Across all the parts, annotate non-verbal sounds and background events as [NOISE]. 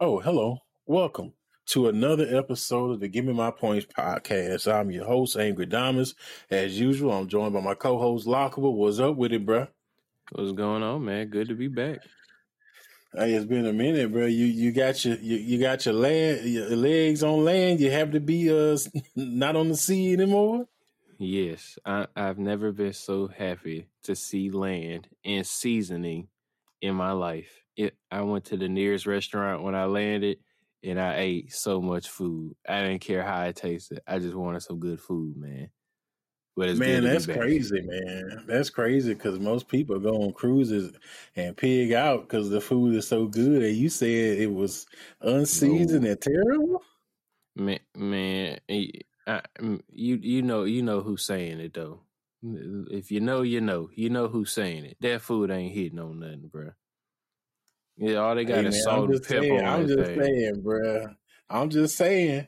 Oh, hello. Welcome to another episode of the Give Me My Points podcast. I'm your host, Angry Diamonds. As usual, I'm joined by my co-host, Lockable. What's up with it, bro? What's going on, man? Good to be back. Hey, it's been a minute, bro. You you got your you, you got your land your legs on land. You have to be uh [LAUGHS] not on the sea anymore. Yes, I, I've never been so happy to see land and seasoning in my life. It, I went to the nearest restaurant when I landed, and I ate so much food. I didn't care how it tasted. I just wanted some good food, man. But man, that's crazy, man. That's crazy because most people go on cruises and pig out because the food is so good. And you said it was unseasoned no. and terrible. Man, man, I, you you know you know who's saying it though. If you know, you know. You know who's saying it. That food ain't hitting on nothing, bro. Yeah, all they got hey, is man, salt and pepper. Saying, I'm just thing. saying, bro. I'm just saying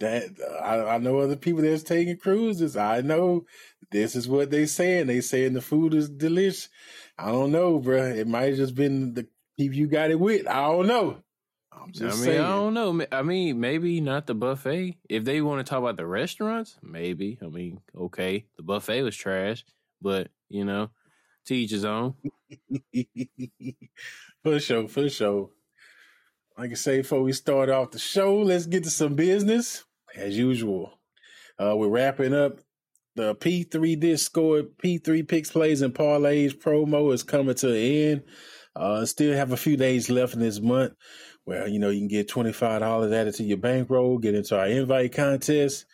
that uh, I, I, know other people that's taking cruises. I know this is what they saying. They saying the food is delicious. I don't know, bro. It might have just been the people you got it with. I don't know. I'm just I mean, saying. I don't know. I mean, maybe not the buffet. If they want to talk about the restaurants, maybe. I mean, okay, the buffet was trash, but you know, to each his own. [LAUGHS] for sure, for sure. Like I say, before we start off the show, let's get to some business. As usual, uh, we're wrapping up the P3 Discord P3 Picks Plays and Parlays promo is coming to an end. Uh, still have a few days left in this month where, you know, you can get $25 added to your bankroll, get into our invite contest.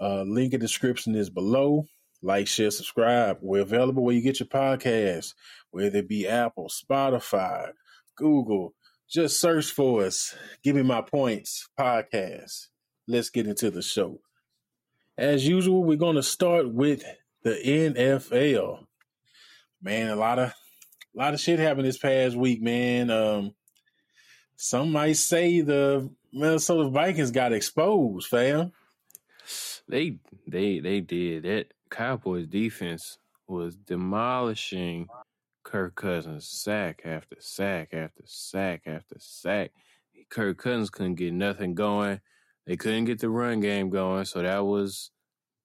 Uh, link in the description is below. Like, share, subscribe. We're available where you get your podcasts, whether it be Apple, Spotify, Google. Just search for us. Give me my points podcast. Let's get into the show. As usual, we're going to start with the NFL. Man, a lot of a lot of shit happened this past week, man. Um, some might say the Minnesota Vikings got exposed, fam. They they they did. That Cowboys defense was demolishing Kirk Cousins sack after sack after sack after sack. Kirk Cousins couldn't get nothing going. They couldn't get the run game going, so that was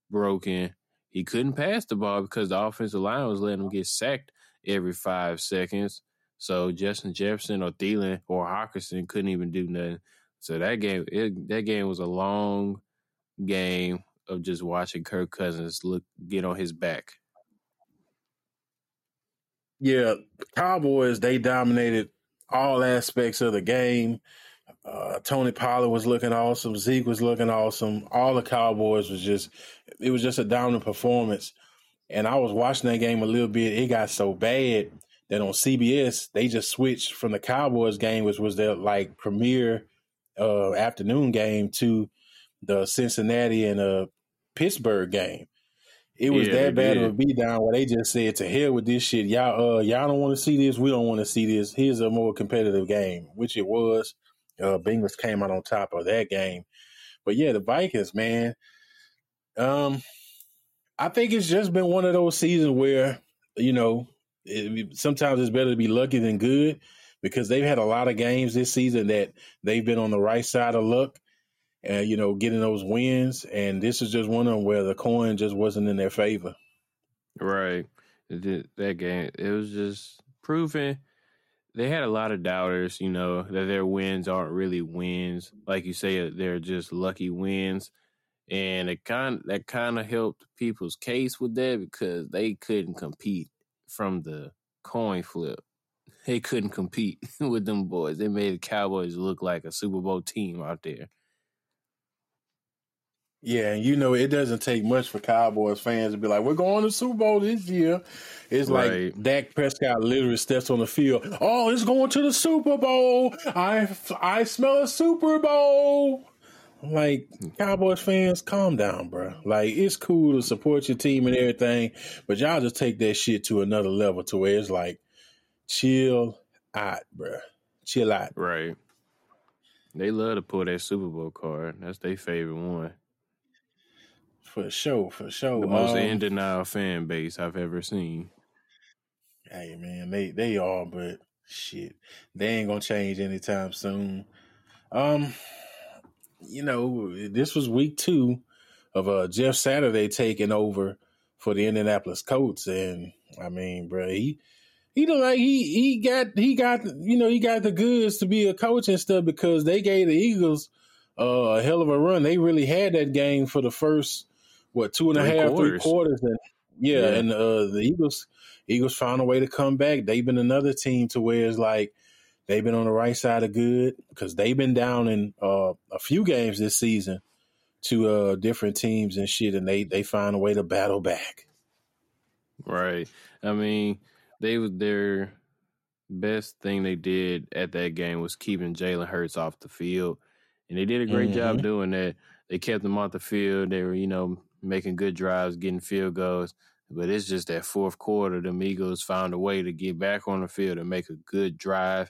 broken. He couldn't pass the ball because the offensive line was letting him get sacked every five seconds. So Justin Jefferson or Thielen or Hockenson couldn't even do nothing. So that game, it, that game was a long game of just watching Kirk Cousins look get on his back. Yeah, Cowboys they dominated all aspects of the game. Uh, Tony Pollard was looking awesome. Zeke was looking awesome. All the Cowboys was just it was just a dominant performance. And I was watching that game a little bit. It got so bad that on CBS they just switched from the Cowboys game, which was their like premier uh, afternoon game, to the Cincinnati and uh, Pittsburgh game. It was yeah, that bad of a beatdown where they just said to hell with this shit. Y'all, uh, y'all don't want to see this. We don't want to see this. Here's a more competitive game, which it was. Uh, Bengals came out on top of that game, but yeah, the Vikings, man. Um, I think it's just been one of those seasons where you know it, sometimes it's better to be lucky than good because they've had a lot of games this season that they've been on the right side of luck and you know getting those wins and this is just one of them where the coin just wasn't in their favor right that game it was just proving they had a lot of doubters you know that their wins aren't really wins like you say they're just lucky wins and it kind that kind of helped people's case with that because they couldn't compete from the coin flip. They couldn't compete [LAUGHS] with them boys. They made the Cowboys look like a Super Bowl team out there. Yeah, and you know it doesn't take much for Cowboys fans to be like, "We're going to Super Bowl this year." It's right. like Dak Prescott literally steps on the field. Oh, it's going to the Super Bowl. I I smell a Super Bowl. Like Cowboys fans, calm down, bro. Like it's cool to support your team and everything, but y'all just take that shit to another level to where it's like, chill out, bro. Chill out. Right. They love to pull that Super Bowl card. That's their favorite one. For sure, for sure. The most um, in denial fan base I've ever seen. Hey man, they they are, but shit, they ain't gonna change anytime soon. Um, you know, this was week two of uh, Jeff Saturday taking over for the Indianapolis Colts, and I mean, bro, he he looked like he he got he got you know he got the goods to be a coach and stuff because they gave the Eagles uh, a hell of a run. They really had that game for the first what two and a half, quarters. three quarters, and yeah, yeah. and uh, the Eagles Eagles found a way to come back. They've been another team to where it's like they've been on the right side of good because they've been down in uh, a few games this season to uh, different teams and shit, and they they find a way to battle back. Right. I mean, they their best thing they did at that game was keeping Jalen Hurts off the field, and they did a great mm-hmm. job doing that. They kept him off the field. They were, you know, making good drives, getting field goals. But it's just that fourth quarter, the Eagles found a way to get back on the field and make a good drive.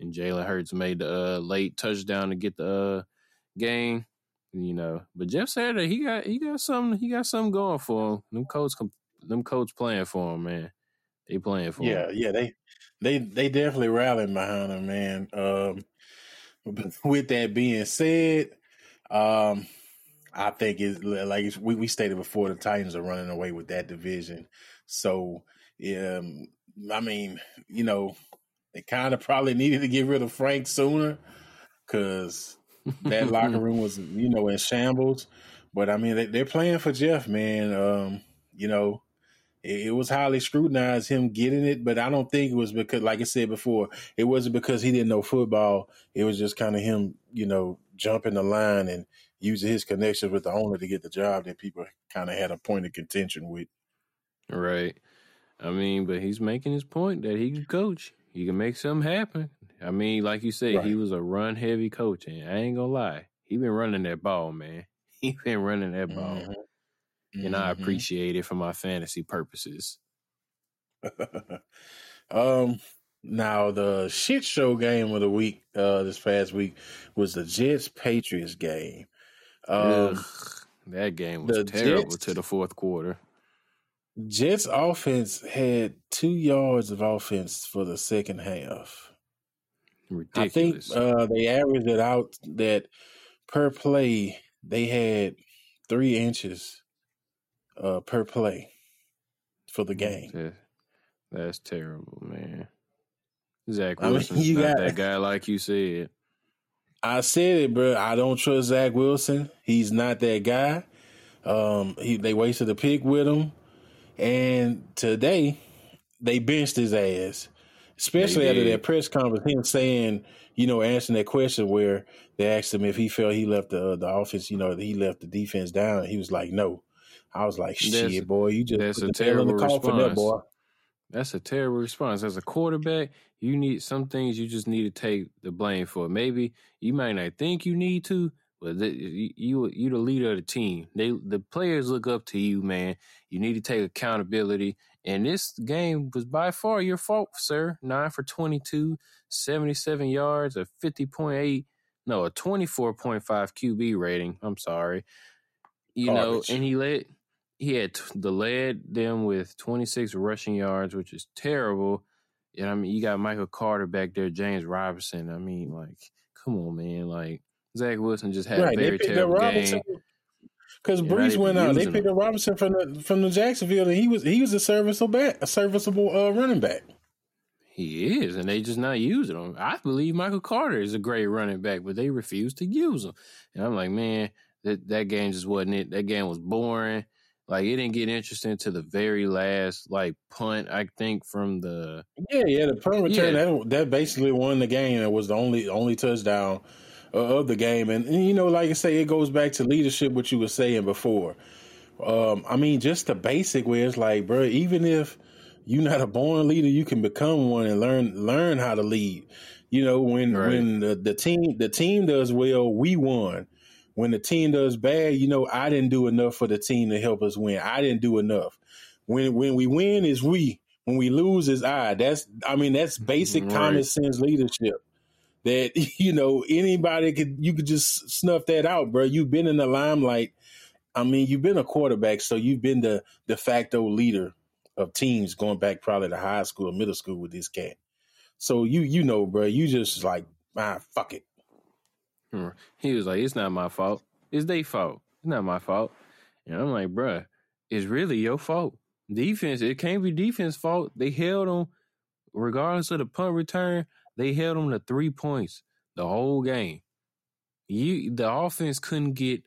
And Jalen Hurts made the uh, late touchdown to get the uh, game. You know, but Jeff Saturday, he got he got something he got something going for him. Them coach them coach playing for him, man. They playing for yeah, him. Yeah, they they they definitely rallying behind him, man. Um, [LAUGHS] with that being said, um, I think it's like it's, we, we stated before the Titans are running away with that division. So, um, I mean, you know, they kind of probably needed to get rid of Frank sooner because that [LAUGHS] locker room was, you know, in shambles. But I mean, they, are playing for Jeff, man. Um, you know, it, it, was highly scrutinized him getting it, but I don't think it was because, like I said before, it wasn't because he didn't know football. It was just kind of him, you know, jumping the line and using his connection with the owner to get the job that people kind of had a point of contention with. Right. I mean, but he's making his point that he can coach. He can make something happen. I mean, like you said, right. he was a run heavy coach, and I ain't gonna lie, he been running that ball, man. [LAUGHS] He been running that ball, mm-hmm. and I mm-hmm. appreciate it for my fantasy purposes. [LAUGHS] um, now the shit show game of the week, uh, this past week was the Jets Patriots game. Um, that game was terrible Jets, to the fourth quarter. Jets offense had two yards of offense for the second half. Ridiculous. I think uh, they averaged it out that per play they had three inches uh, per play for the game. That's, that's terrible, man. Zach Wilson's I mean, not got, that guy like you said. I said it, bro. I don't trust Zach Wilson. He's not that guy. Um, he, they wasted a pick with him, and today they benched his ass. Especially after that press conference, him saying, you know, answering that question where they asked him if he felt he left the the office, you know, he left the defense down. He was like, no. I was like, shit, that's, boy, you just that's put a the terrible response. That, boy. That's a terrible response. As a quarterback, you need some things you just need to take the blame for. Maybe you might not think you need to, but the, you you the leader of the team. They the players look up to you, man. You need to take accountability. And this game was by far your fault, sir. Nine for 22, 77 yards, a 50.8, no, a 24.5 QB rating. I'm sorry. You Garbage. know, and he led he had the led them with 26 rushing yards, which is terrible. And I mean, you got Michael Carter back there, James Robinson. I mean, like, come on, man. Like, Zach Wilson just had right. a very terrible game. Because Breece went out, they picked up Robinson from the from the Jacksonville, and he was he was a serviceable back, a serviceable uh, running back. He is, and they just not using him. I believe Michael Carter is a great running back, but they refuse to use him. And I'm like, man, that that game just wasn't it. That game was boring. Like it didn't get interesting to the very last like punt. I think from the yeah yeah the punt return yeah. that that basically won the game. It was the only only touchdown uh, of the game. And, and, you know, like I say, it goes back to leadership. What you were saying before. Um, I mean, just the basic where it's like, bro, even if you're not a born leader, you can become one and learn learn how to lead. You know, when right. when the, the team the team does well, we won when the team does bad, you know, I didn't do enough for the team to help us win. I didn't do enough. When when we win is we. When we lose is I. That's I mean, that's basic right. common sense leadership. That, [LAUGHS] you know, anybody could you could just snuff that out, bro. You've been in the limelight. I mean, you've been a quarterback, so you've been the de facto leader of teams going back probably to high school or middle school with this cat. So you you know, bro, you just like, ah, fuck it. He was like, "It's not my fault. It's their fault. It's not my fault." And I'm like, "Bruh, it's really your fault. Defense. It can't be defense fault. They held them, regardless of the punt return. They held them to three points the whole game. You, the offense couldn't get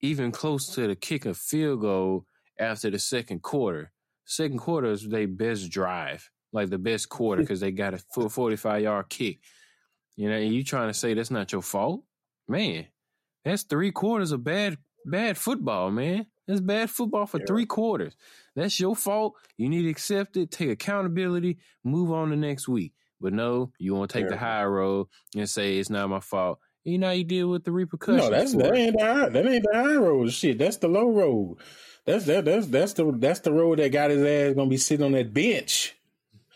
even close to the kick a field goal after the second quarter. Second quarter is their best drive, like the best quarter, [LAUGHS] because they got a 45 yard kick. You know, and you trying to say that's not your fault? Man, that's three quarters of bad bad football, man. That's bad football for yeah. three quarters. That's your fault. You need to accept it, take accountability, move on to next week. But no, you want to take yeah. the high road and say it's not my fault. You know, you deal with the repercussions. No, that's that ain't the high, that ain't the high road. Shit, that's the low road. That's that that's that's the that's the road that got his ass gonna be sitting on that bench.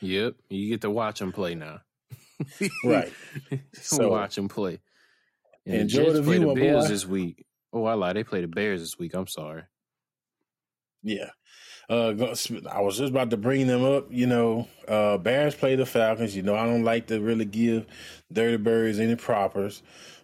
Yep, you get to watch him play now. Right. [LAUGHS] So watch him play. And enjoy the, Jets play the Bears boy. this week. Oh, I lied. They play the Bears this week. I'm sorry. Yeah. Uh, I was just about to bring them up. You know, uh, Bears play the Falcons. You know, I don't like to really give Dirty Birds any propers,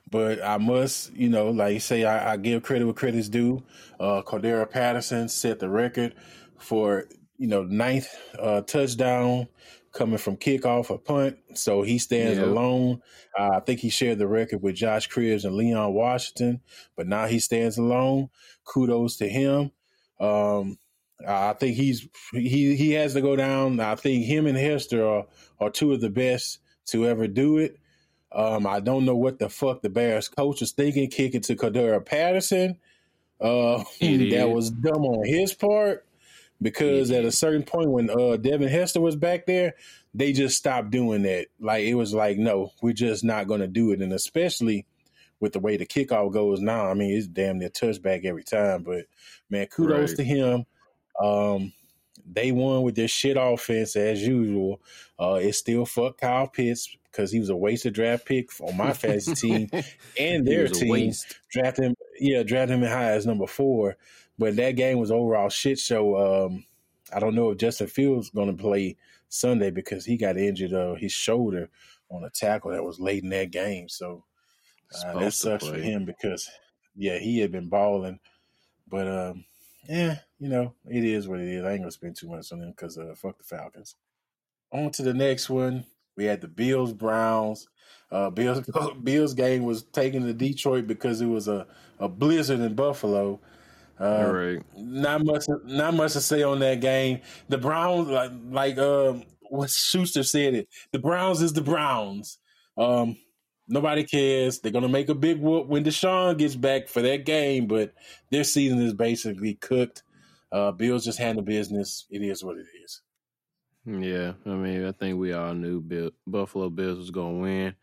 but I must, you know, like you say, I, I give credit where credit's due. Uh, Cordarrelle Patterson set the record for, you know, ninth uh, touchdown coming from kickoff or punt. So he stands yeah. alone. Uh, I think he shared the record with Josh Cribbs and Leon Washington, but now he stands alone. Kudos to him. Um, I think he's he he has to go down. I think him and Hester are are two of the best to ever do it. Um, I don't know what the fuck the Bears coach is thinking, kicking to Cordarrelle Patterson. Uh, [LAUGHS] that was dumb on his part because at a certain point when uh, Devin Hester was back there, they just stopped doing that. Like it was like, no, we're just not going to do it, and especially with the way the kickoff goes now. I mean, it's damn near touchback every time. But man, kudos right. to him. Um, they won with their shit offense as usual. Uh, it still fucked Kyle Pitts because he was a wasted draft pick on my fantasy team [LAUGHS] and their team. Draft him, yeah, draft him high as number four. But that game was overall shit show. Um, I don't know if Justin Fields going to play Sunday because he got injured uh, his shoulder on a tackle that was late in that game. So uh, that sucks for him because yeah, he had been balling. But um, yeah, you know, it is what it is. I ain't gonna spend too much on them because uh, fuck the Falcons. On to the next one. We had the Bills Browns. Uh, Bills [LAUGHS] Bills game was taken to Detroit because it was a, a blizzard in Buffalo. Uh, right. Not much. Not much to say on that game. The Browns, like like um, what Schuster said it. The Browns is the Browns. Um, nobody cares. They're gonna make a big whoop when Deshaun gets back for that game, but their season is basically cooked. Uh, Bills just handle business. It is what it is. Yeah, I mean, I think we all knew Bill, Buffalo Bills was gonna win.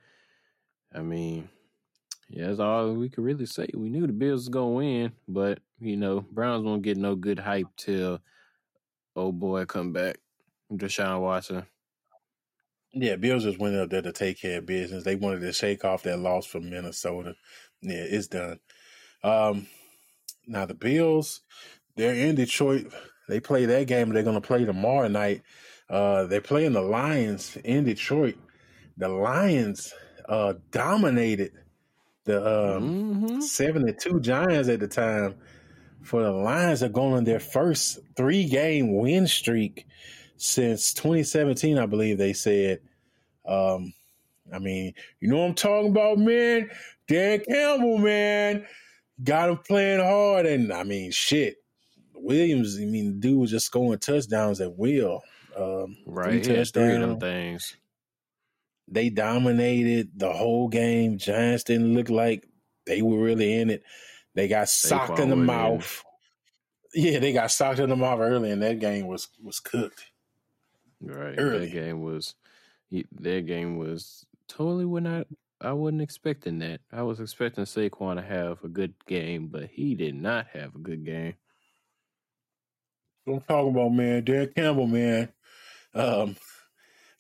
I mean, yeah, that's all we could really say. We knew the Bills was gonna win, but you know, Browns won't get no good hype till old boy come back, Deshaun Watson. Yeah, Bills just went up there to take care of business. They wanted to shake off that loss from Minnesota. Yeah, it's done. Um, now the Bills, they're in Detroit. They play that game. They're going to play tomorrow night. Uh, they're playing the Lions in Detroit. The Lions uh, dominated the um, mm-hmm. 72 Giants at the time. For the Lions are going on their first three game win streak since 2017, I believe they said. Um, I mean, you know what I'm talking about, man? Dan Campbell, man, got him playing hard, and I mean, shit. Williams, I mean, dude was just scoring touchdowns at will. Um, right, three, three of them things. They dominated the whole game. Giants didn't look like they were really in it. They got socked in the mouth. In. Yeah, they got socked in the mouth early, and that game was was cooked. Right, early. that game was. That game was totally what not. I wasn't expecting that. I was expecting Saquon to have a good game, but he did not have a good game. I'm talking about, man. Dan Campbell, man. Um,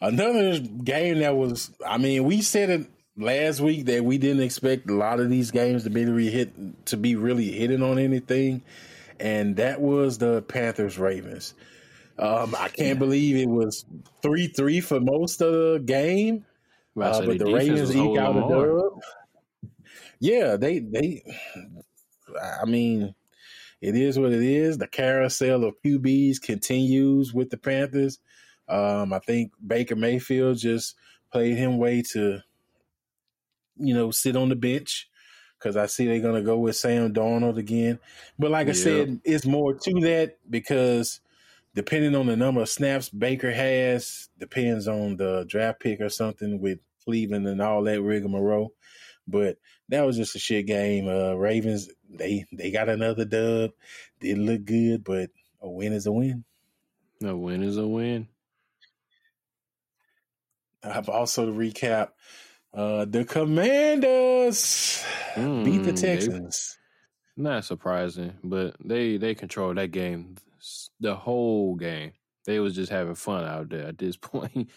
another game that was, I mean, we said it last week that we didn't expect a lot of these games to be really hit to be really hitting on anything, and that was the Panthers Ravens. Um, I can't believe it was three three for most of the game, uh, but the Ravens eke out a dub. yeah, they they. I mean, it is what it is. The carousel of QBs continues with the Panthers. Um, I think Baker Mayfield just played him way to, you know, sit on the bench because I see they're going to go with Sam Darnold again. But like I said, it's more to that because depending on the number of snaps Baker has, depends on the draft pick or something with Cleveland and all that rigmarole. But that was just a shit game. Uh, Ravens they they got another dub. Didn't look good, but a win is a win. A win is a win. I've also to recap. Uh, the Commanders mm, beat the hmm, Texans. Not surprising, but they they controlled that game the whole game. They was just having fun out there at this [LAUGHS] point.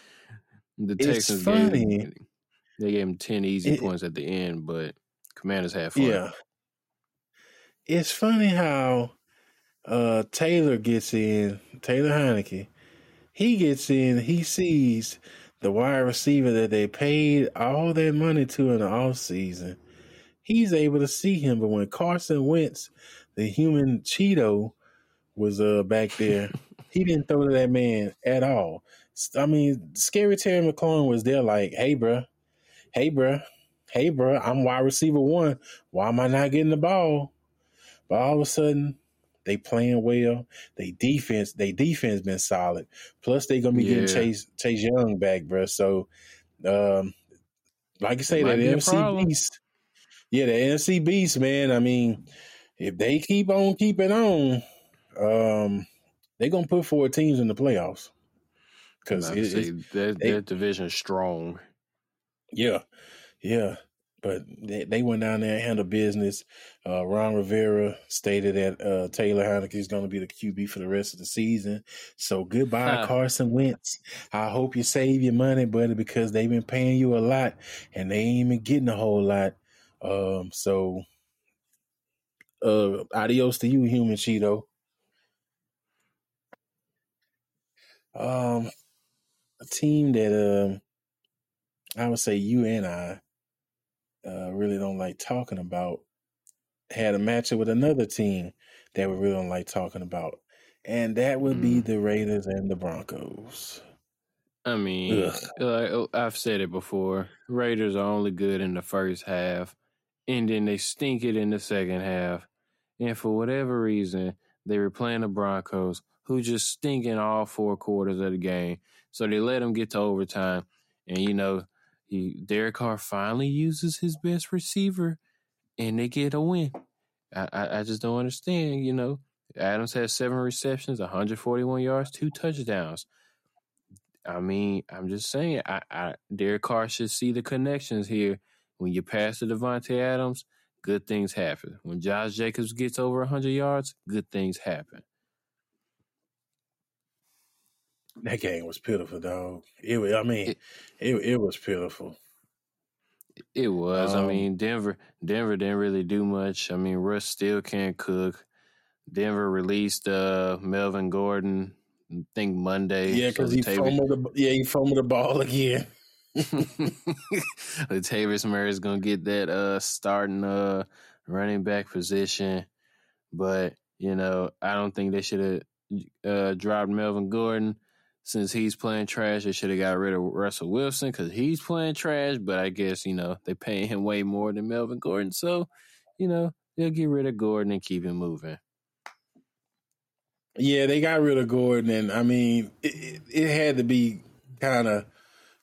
the Texans funny. Gave, they gave them ten easy it, points at the end, but Commanders had fun. Yeah, it's funny how uh, Taylor gets in. Taylor Heinicke, he gets in. He sees the wide receiver that they paid all their money to in the off season. He's able to see him, but when Carson Wentz, the human Cheeto, was uh back there, [LAUGHS] he didn't throw to that man at all. I mean, scary Terry McLaurin was there, like, "Hey, bro, hey, bro, hey, bro, I'm wide receiver one. Why am I not getting the ball?" But all of a sudden, they playing well. They defense, they defense been solid. Plus, they gonna be yeah. getting Chase Chase Young back, bro. So, um, like I say, that NFC beast. Yeah, the NFC beast, man. I mean, if they keep on keeping on, um, they're gonna put four teams in the playoffs. Because that that division strong. Yeah, yeah but they, they went down there and handled business. Uh, Ron Rivera stated that uh, Taylor Heinicke is going to be the QB for the rest of the season. So goodbye, huh. Carson Wentz. I hope you save your money, buddy, because they've been paying you a lot and they ain't even getting a whole lot. Um, so uh, adios to you, human Cheeto. Um, a team that um, I would say you and I uh, really don't like talking about had a matchup with another team that we really don't like talking about, and that would be mm. the Raiders and the Broncos. I mean, like oh, I've said it before, Raiders are only good in the first half, and then they stink it in the second half. And for whatever reason, they were playing the Broncos, who just stink in all four quarters of the game. So they let them get to overtime, and you know Derek Carr finally uses his best receiver, and they get a win. I, I, I just don't understand. You know, Adams has seven receptions, 141 yards, two touchdowns. I mean, I'm just saying, I, I Derek Carr should see the connections here. When you pass to Davante Adams, good things happen. When Josh Jacobs gets over 100 yards, good things happen. That game was pitiful, dog. It, I mean, it, it, it was pitiful. It was. Um, I mean, Denver, Denver didn't really do much. I mean, Russ still can't cook. Denver released uh, Melvin Gordon. I think Monday. Yeah, because so he fumbled the yeah he fumbled the ball [LAUGHS] again. [LAUGHS] Latavius Murray is gonna get that uh starting uh running back position, but you know I don't think they should have uh dropped Melvin Gordon since he's playing trash, they should have got rid of Russell Wilson because he's playing trash. But I guess you know they paying him way more than Melvin Gordon, so you know they'll get rid of Gordon and keep him moving. Yeah, they got rid of Gordon, and I mean it, it had to be kind of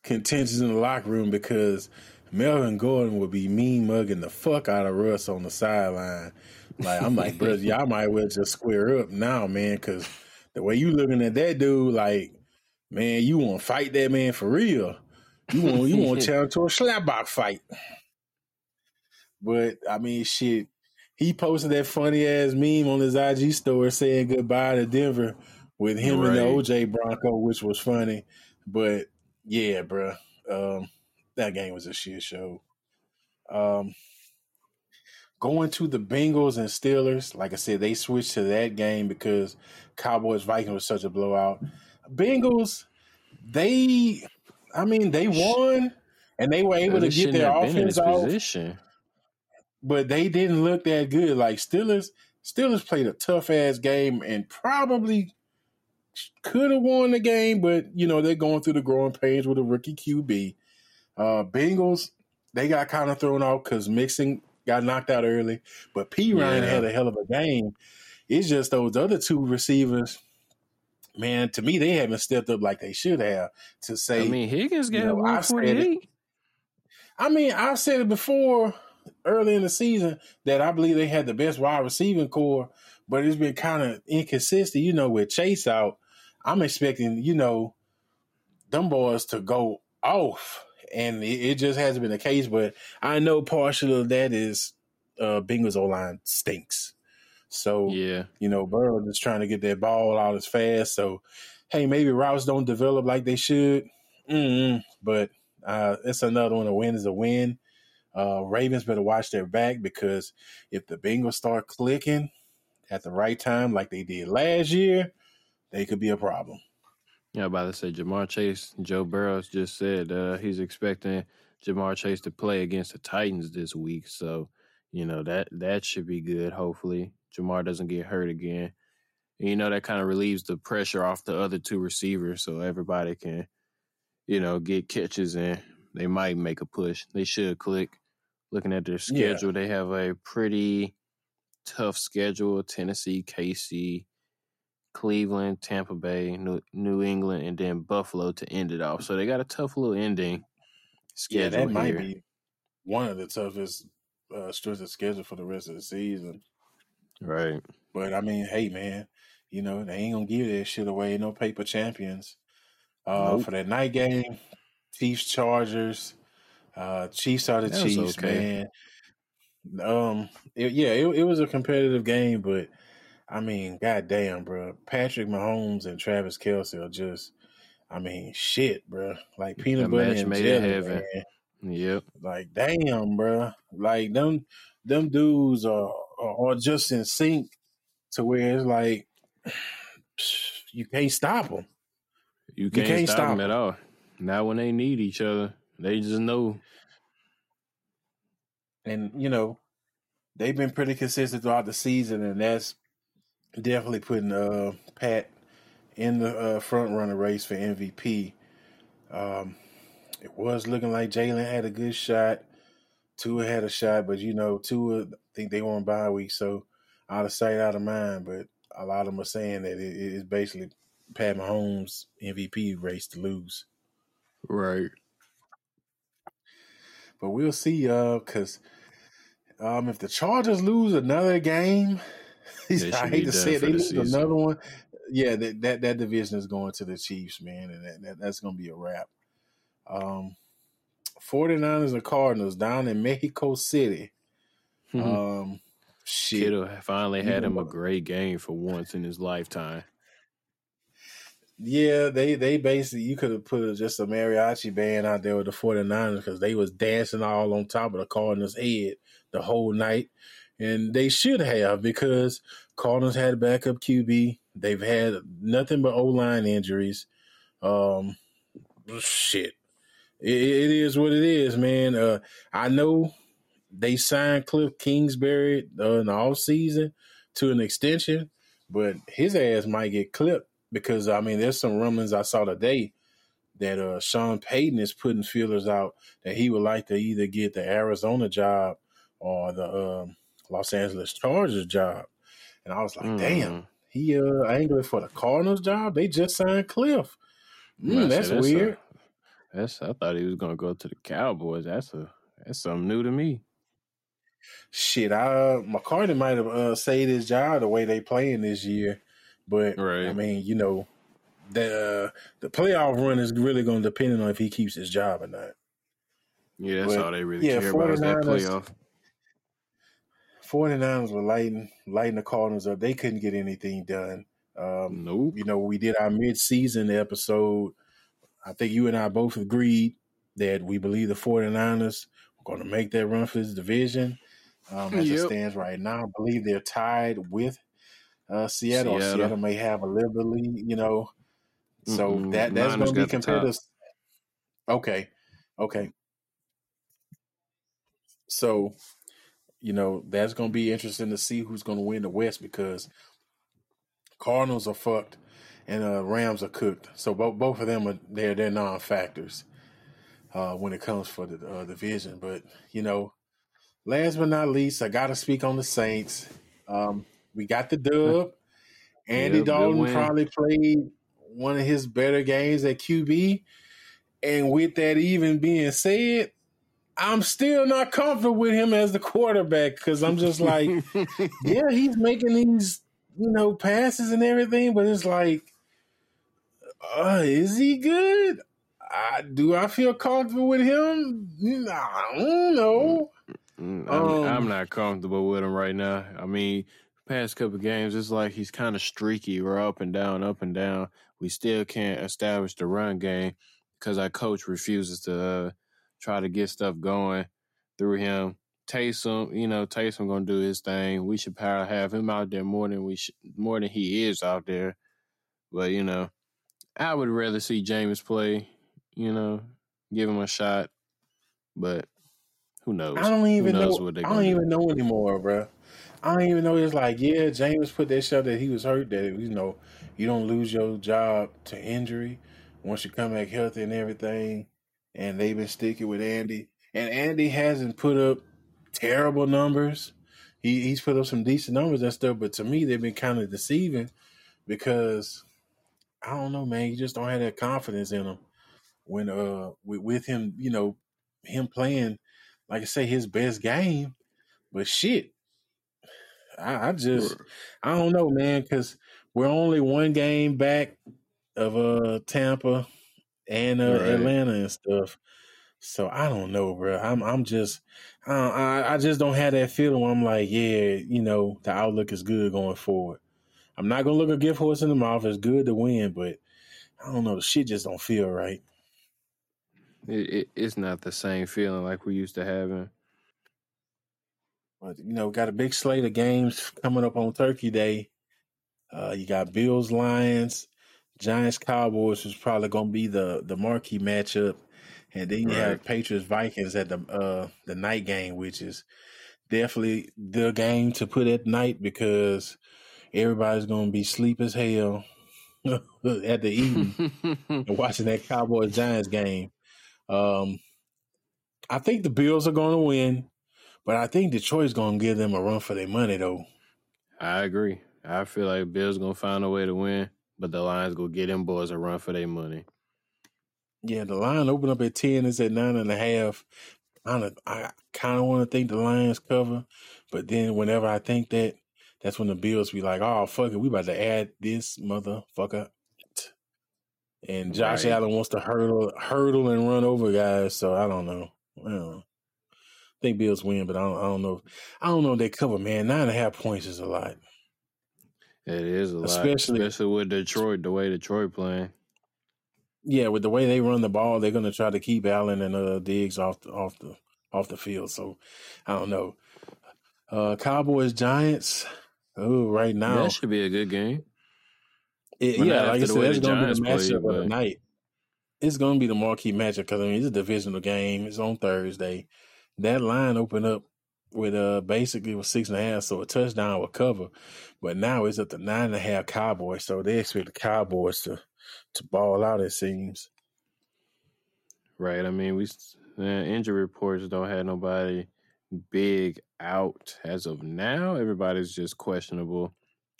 contentious in the locker room because Melvin Gordon would be mean mugging the fuck out of Russ on the sideline. Like I'm like, bro, y'all might well just square up now, man, because the way you looking at that dude, like man, you want to fight that man for real. You want you want to [LAUGHS] challenge to a slapbox fight. But I mean, shit. He posted that funny ass meme on his IG story saying goodbye to Denver with him right. and the OJ Bronco, which was funny. But yeah, bro, um, that game was a shit show. Um, going to the Bengals and Steelers, like I said, they switched to that game because Cowboys Vikings was such a blowout. Bengals, they, I mean, they won and they were able to get their offense off. Position. but they didn't look that good. Like Steelers, Steelers played a tough ass game and probably could have won the game, but you know they're going through the growing pains with a rookie QB. Uh, Bengals, they got kind of thrown off because Mixon got knocked out early, but Perine Yeah. had a hell of a game. It's just those other two receivers, man. To me, they haven't stepped up like they should have. To say, I mean, Higgins you got know, I one forty eight. I mean, I've said it before early in the season that I believe they had the best wide receiving corps, but it's been kind of inconsistent. You know, with Chase out, I'm expecting, you know, them boys to go off. And it, it just hasn't been the case. But I know partial of that is uh Bengals O line stinks. So Yeah, you know, Burrow just trying to get that ball out as fast. So, hey, maybe routes don't develop like they should. mm But uh, it's another one. A win is a win. Uh, Ravens better watch their back because if the Bengals start clicking at the right time, like they did last year, they could be a problem. yeah. About to say Ja'Marr Chase, Joe Burrows just said uh, he's expecting Ja'Marr Chase to play against the Titans this week. So you know that that should be good. Hopefully, Ja'Marr doesn't get hurt again. And, you know that kind of relieves the pressure off the other two receivers, so everybody can, you know, get catches and they might make a push. They should click. Looking at their Yeah. schedule, they have a pretty tough schedule: Tennessee, KC, Cleveland, Tampa Bay, New, New England, and then Buffalo to end it off. So they got a tough little ending Yeah, schedule that might be one of the toughest uh, strength of schedule for the rest of the season. Right. But I mean, hey, man, you know they ain't gonna give that shit away. No paper champions. Uh, Nope. For that night game, Chiefs Chargers. Uh, Chiefs are the That Chiefs, okay. man. Um, it, yeah, it, it was a competitive game, but I mean, goddamn, bro, Patrick Mahomes and Travis Kelce are just, I mean, shit, bro, like peanut butter and made jelly, heaven. man. Yep. Like, damn, bro, like them, them dudes are are, just in sync to where it's like [SIGHS] you can't stop them. You can't, can't stop, stop them at all. Not when they need each other. They just know. and you know they've been pretty consistent throughout the season, and that's definitely putting uh, Pat in the uh, front runner race for MVP. Um, it was looking like Jalen had a good shot. Tua had a shot, but you know, Tua I think they were on bye week, so out of sight, out of mind. But a lot of them are saying that it is basically Pat Mahomes' MVP race to lose. Right. But we'll see, uh, because um, if the Chargers lose another game, [LAUGHS] I hate to say it, they the lose season. another one. Yeah, that, that that division is going to the Chiefs, man, and that, that that's going to be a wrap. Um, 49ers and Cardinals down in Mexico City. Um, shit. Kittle finally had him a great game for once in his lifetime. Yeah, they they basically you could have put just a mariachi band out there with the 49ers because they was dancing all on top of the Cardinals' head the whole night. And they should have because Cardinals had a backup QB. They've had nothing but O line injuries. Um shit. It, it is what it is, man. Uh I know they signed Cliff Kingsbury uh, in the off season to an extension, but his ass might get clipped because I mean, there's some rumblings I saw today that uh, Sean Payton is putting feelers out that he would like to either get the Arizona job or the um, Los Angeles Chargers job, and I was like, damn, Mm. he uh angling for the Cardinals job. They just signed Cliff. Mm, that's weird. That's I thought he was gonna go to the Cowboys. That's a that's something new to me. Shit, I McCarthy might have uh, saved his job the way they playing this year, but Right. I mean, you know, the the playoff run is really going to depend on if he keeps his job or not. Yeah, that's But, all they really yeah, care about is that playoff. 49ers were lighting lighting the Cardinals up. They couldn't get anything done. Um, Nope. you know, we did our mid-season episode. I think you and I both agreed that we believe the 49ers are going to make that run for this division. Um, as it stands right now, I believe they're tied with uh, Seattle. Seattle. Seattle may have a little bit lead, you know. So Mm-mm. that that's going to be top. competitive. Okay, okay. So, you know, that's going to be interesting to see who's going to win the West because Cardinals are fucked and uh, Rams are cooked. So both both of them are they're they're non factors uh, when it comes for the uh, division. But you know, last but not least, I got to speak on the Saints. Um, we got the dub. [LAUGHS] Andy yep, Dalton probably played one of his better games at QB. And with that even being said, I'm still not comfortable with him as the quarterback because I'm just like, [LAUGHS] yeah, he's making these, you know, passes and everything, but it's like, uh, is he good? I, do I feel comfortable with him? I don't know. Mm, I'm, um, I'm not comfortable with him right now. I mean, past couple games, it's like he's kind of streaky. We're up and down, up and down. We still can't establish the run game because our coach refuses to uh, try to get stuff going through him. Taysom, you know, Taysom gonna do his thing. We should probably have him out there more than we should, more than he is out there. But you know, I would rather see James play. You know, give him a shot. But who knows? I don't even know. What I don't do. even know anymore, bro. I don't even know. It's like, yeah, James put that shot that he was hurt. That you know, you don't lose your job to injury once you come back healthy and everything and they've been sticking with Andy. And Andy hasn't put up terrible numbers. He he's put up some decent numbers and stuff, but to me they've been kind of deceiving because I don't know, man. You just don't have that confidence in him when uh with, with him, you know, him playing like I say his best game. But shit, I, I just I don't know, man, because we're only one game back of uh Tampa and uh, right. Atlanta and stuff. So I don't know, bro. I'm I'm just I I just don't have that feeling where I'm like, yeah, you know, the outlook is good going forward. I'm not gonna look a gift horse in the mouth. It's good to win, but I don't know. The shit just don't feel right. It, it, it's not the same feeling like we used to having. But you know, got a big slate of games coming up on Turkey Day. Uh, you got Bills, Lions, Giants Cowboys is probably going to be the the marquee matchup, and then you right. have Patriots Vikings at the uh the night game, which is definitely the game to put at night because everybody's going to be sleep as hell [LAUGHS] at the evening [LAUGHS] and watching that Cowboys Giants game. Um, I think the Bills are going to win, but I think Detroit's going to give them a run for their money, though. I agree. I feel like Bills going to find a way to win. But the Lions going to get them boys a run for their money. Yeah, the line opened up at ten. It's at nine and a half. I I kind of want to think the Lions cover, but then whenever I think that, that's when the Bills be like, "Oh fuck it, we about to add this motherfucker." And Josh right. Allen wants to hurdle, hurdle and run over guys. So I don't know. I don't know. I think Bills win, but I don't, I don't know. I don't know if they cover. Man, nine and a half points is a lot. It is a especially, lot, especially with Detroit, the way Detroit playing. Yeah, with the way they run the ball, they're going to try to keep Allen and uh, Diggs off the, off the off the field. So I don't know. Uh, Cowboys Giants. Oh, right now that should be a good game. It, yeah, like I said, that's going to be the matchup of the night. It's going to be the marquee matchup because I mean it's a divisional game. It's on Thursday. That line opened up with uh basically was six and a half, so a touchdown would cover. But now it's up to nine and a half Cowboys, so they expect the Cowboys to to ball out. It seems. Right. I mean, we uh, injury reports don't have nobody big out as of now. Everybody's just questionable.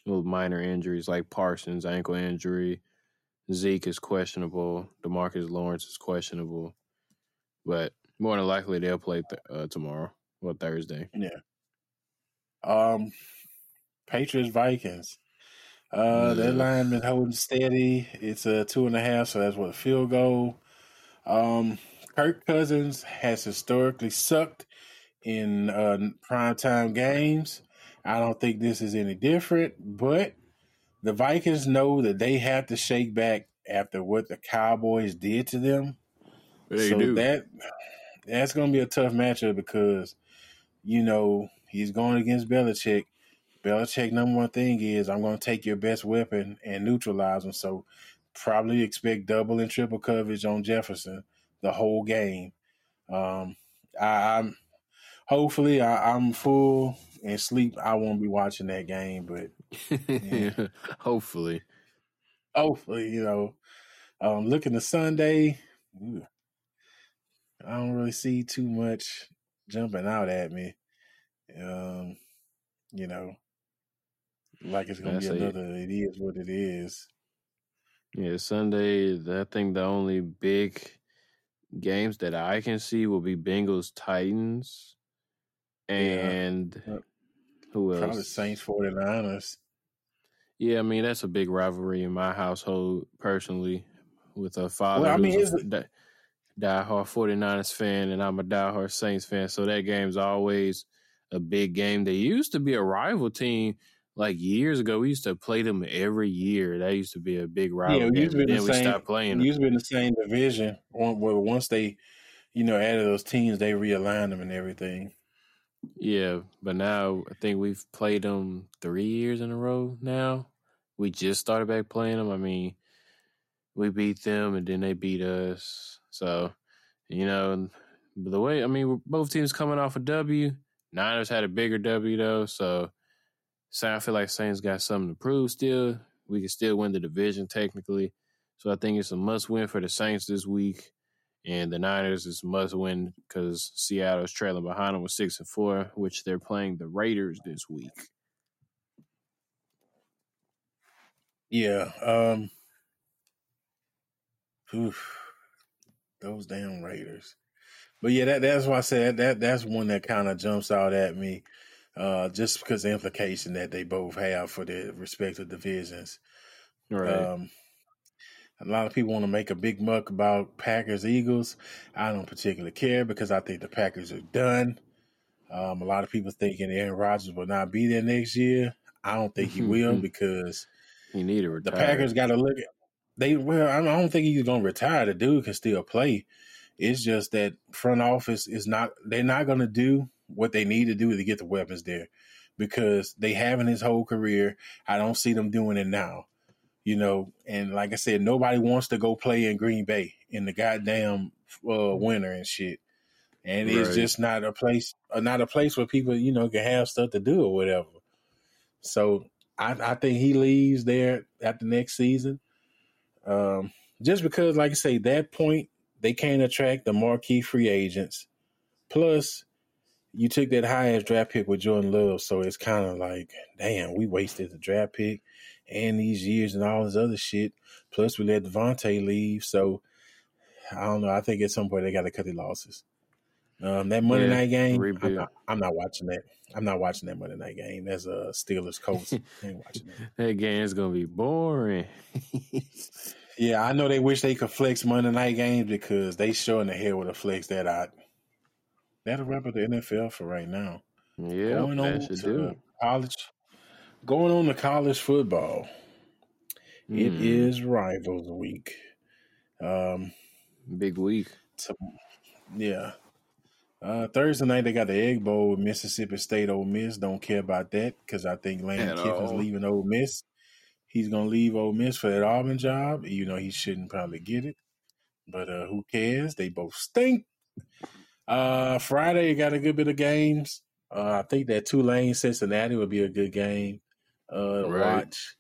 Little minor injuries like Parsons ankle injury. Zeke is questionable. Demarcus Lawrence is questionable, but more than likely they'll play th- uh, tomorrow. Well, Thursday. Yeah. Um, Patriots Vikings. Uh, that line been holding steady. It's a two and a half, so that's what a field goal. Um, Kirk Cousins has historically sucked in uh, primetime games. I don't think this is any different, but the Vikings know that they have to shake back after what the Cowboys did to them. They so do. that that's going to be a tough matchup because you know, he's going against Belichick. Belichick number one thing is I'm going to take your best weapon and neutralize him. So probably expect double and triple coverage on Jefferson the whole game. Um, I, am hopefully I, am full and sleep. I won't be watching that game, but yeah. [LAUGHS] hopefully, hopefully, you know, um, looking to Sunday, I don't really see too much jumping out at me. Um, you know, like it's gonna be another. It is what it is. Yeah, Sunday. I think the only big games that I can see will be Bengals Titans and yeah. who else? Probably Saints 49ers. Yeah, I mean that's a big rivalry in my household personally with a father well, I mean, who's a die, diehard 49ers fan and I'm a diehard Saints fan. So that game's always a big game. They used to be a rival team like years ago. We used to play them every year. That used to be a big rival yeah, game. Then the we same, stopped playing. Used to be in the same division. Well, once they, you know, added those teams, they realigned them and everything. Yeah, but now I think we've played them three years in a row now. We just started back playing them. I mean, we beat them and then they beat us. So, you know, the way I mean, both teams coming off a W. Niners had a bigger W though, so I feel like Saints got something to prove still. We can still win the division technically. So I think it's a must win for the Saints this week. And the Niners is must win because Seattle's trailing behind them with six and four, which they're playing the Raiders this week. Yeah. Um oof, those damn Raiders. But yeah, that that's why I said that that's one that kind of jumps out at me uh, just because the implication that they both have for their respective divisions. Right. Um, a lot of people want to make a big muck about Packers Eagles. I don't particularly care because I think the Packers are done. Um, a lot of people thinking Aaron Rodgers will not be there next year. I don't think he [LAUGHS] will because he need to retire. The Packers got to look at they. Well, I don't think he's going to retire. The dude can still play. It's just that front office is not. They're not going to do what they need to do to get the weapons there because they haven't his whole career. I don't see them doing it now. You know, and like I said, nobody wants to go play in Green Bay in the goddamn uh, winter and shit. And right. it's just not a place, uh, not a place where people, you know, can have stuff to do or whatever. So I, I think he leaves there at the next season. Um, just because, like I say, that point they can't attract the marquee free agents. Plus, you took that highest draft pick with Jordan Love, so it's kind of like, damn, we wasted the draft pick and these years and all this other shit. Plus, we let Davante leave, so I don't know. I think at some point they got to cut their losses. Um, that Monday yeah, night game, I'm not, I'm not, watching that. I'm not watching that Monday night game. That's a Steelers Colts. [LAUGHS] ain't watching that. that is gonna be boring. [LAUGHS] yeah, I know they wish they could flex Monday night games because they showing the hell with a flex that I that'll wrap up the NFL for right now. Yeah, going on to do. college, going on to college football. Mm. It hmm. Rivals Week. Um, Big week. To, yeah. Uh, Thursday night they got the Egg Bowl with Mississippi State. Ole Miss don't care about that because I think Lane Kiffin's leaving Ole Miss. He's gonna leave Ole Miss for that Auburn job. You know he shouldn't probably get it, but uh, who cares? They both stink. Uh, Friday got a good bit of games. Uh, I think that Tulane Cincinnati would be a good game uh, right. watch.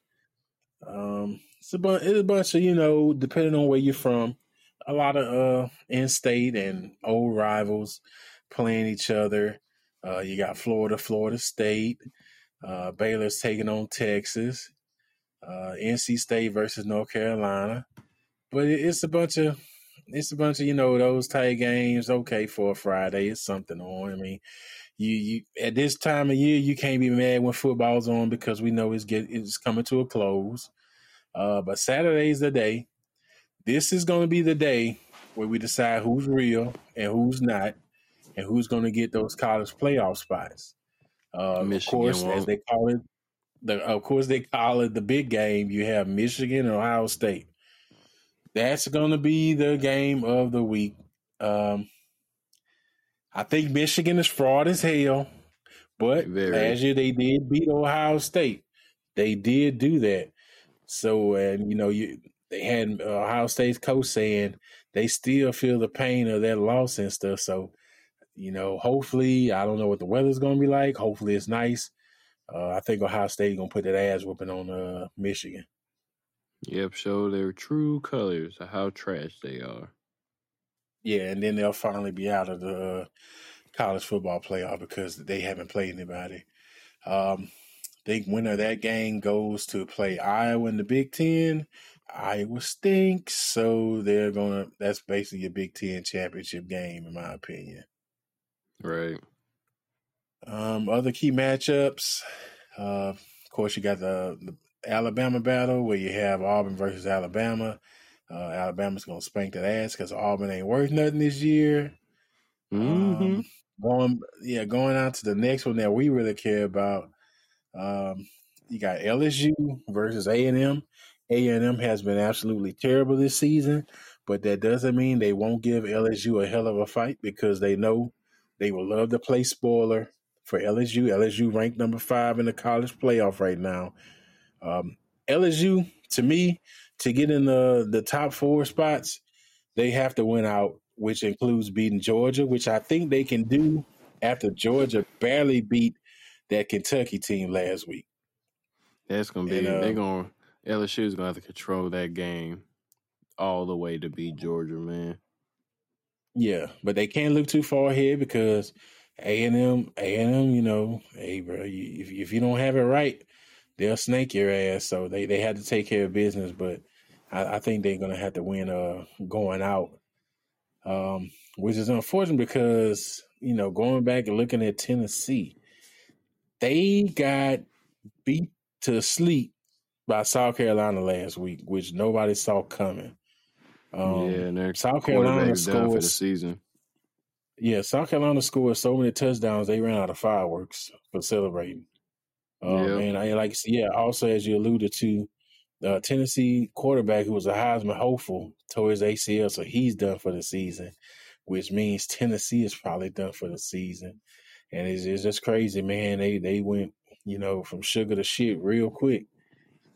Um, it's a bunch. It's a bunch of you know, depending on where you're from, a lot of uh in-state and old rivals playing each other. Uh, you got Florida, Florida State. Uh, Baylor's taking on Texas. Uh, NC State versus North Carolina. But it's a bunch of it's a bunch of you know those tight games. Okay, for a Friday, it's something on. I mean, you you at this time of year, you can't be mad when football's on because we know it's get it's coming to a close. Uh, but Saturday's the day. This is going to be the day where we decide who's real and who's not, and who's going to get those college playoff spots. Uh, of course, won't. as they call it, the, of course they call it the big game. You have Michigan and Ohio State that's going to be the game of the week. Um, I think Michigan is fraud as hell, but Very. last year they did beat Ohio State. They did do that. So, and you know, you they had Ohio State's coach saying they still feel the pain of that loss and stuff. So, you know, hopefully, I don't know what the weather's going to be like. Hopefully, it's nice. Uh, I think Ohio State going to put that ass whooping on uh, Michigan. Yep, show their true colors of how trash they are. Yeah, and then they'll finally be out of the college football playoff because they haven't played anybody. Um, I think winner of that game goes to play Iowa in the Big Ten. Iowa stinks, so they're gonna. That's basically a Big Ten championship game, in my opinion. Right. Um, other key matchups. Uh, of course, you got the, the Alabama battle where you have Auburn versus Alabama. Uh, Alabama's gonna spank that ass because Auburn ain't worth nothing this year. Mm-hmm. Um, going, yeah, going on to the next one that we really care about. Um, you got LSU versus A and M. A and M has been absolutely terrible this season, but that doesn't mean they won't give LSU a hell of a fight because they know they will love to play spoiler for LSU. LSU ranked number five in the college playoff right now. Um, LSU, to me, to get in the the top four spots, they have to win out, which includes beating Georgia, which I think they can do after Georgia barely beat that Kentucky team last week. That's gonna be And, uh, they're gonna LSU's gonna have to control that game all the way to beat Georgia, man. Yeah, but they can't look too far ahead because A and M, A and M, you know, hey, bro, you, if if you don't have it right, they'll snake your ass. So they they had to take care of business, but I, I think they're gonna have to win uh going out, um, which is unfortunate because you know going back and looking at Tennessee, they got beat to sleep by South Carolina last week, which nobody saw coming. Um, yeah, and their South Carolina done for the season. Yeah, South Carolina scored so many touchdowns they ran out of fireworks for celebrating. Um, Yep. And I like, yeah. Also, as you alluded to, uh, Tennessee quarterback who was a Heisman hopeful tore his ACL, so he's done for the season, which means Tennessee is probably done for the season. And it's, it's just crazy, man. They they went, you know, from sugar to shit real quick.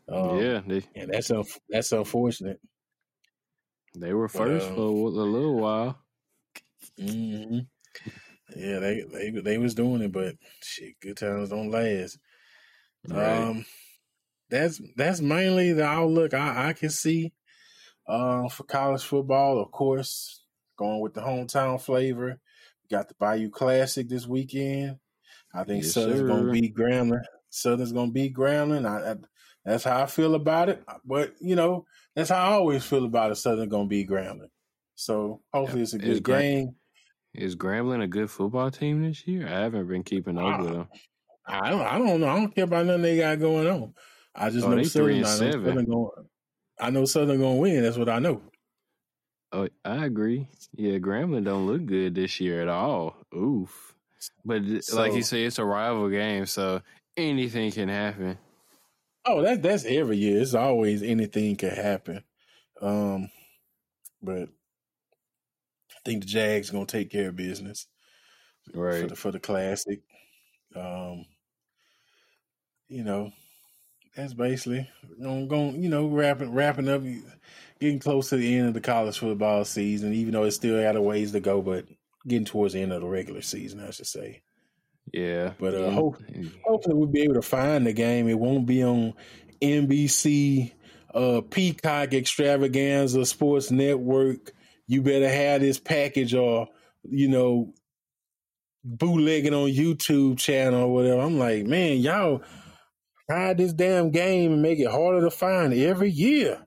Um, yeah, they and that's unf- that's unfortunate. they were first um, for a little while. hmm Yeah, they they they was doing it, but shit, good times don't last. Right. Um, that's that's mainly the outlook I, I can see uh, for college football. Of course, going with the hometown flavor. We got the Bayou Classic this weekend. I think Yes, Southern's gonna be beat Grambling. Southern's gonna be Grambling. I, I, that's how I feel about it. But you know, that's how I always feel about it. Southern gonna be Grambling. So hopefully it's a Is good Gra- game. Is Grambling a good football team this year? I haven't been keeping up with them. I don't. I don't know. I don't care about nothing they got going on. I just Oh, know Southern. I know. Southern going. I know Southern going to win. That's what I know. Oh, I agree. Yeah, Grambling don't look good this year at all. Oof. But th- like you say, it's a rival game, so anything can happen. Oh, that that's every year. It's always anything could happen. Um, but I think the Jags going to take care of business for Right. the for the classic. Um, you know, that's basically going going. You know, wrapping wrapping up, getting close to the end of the college football season. Even though it's still got a ways to go, but getting towards the end of the regular season, I should say. Yeah. But, uh, hope- Hopefully, we'll be able to find the game. It won't be on NBC, uh, Peacock Extravaganza, Sports Network. You better have this package, or you know, bootlegging on YouTube channel or whatever. I'm like, man, y'all hide this damn game and make it harder to find every year.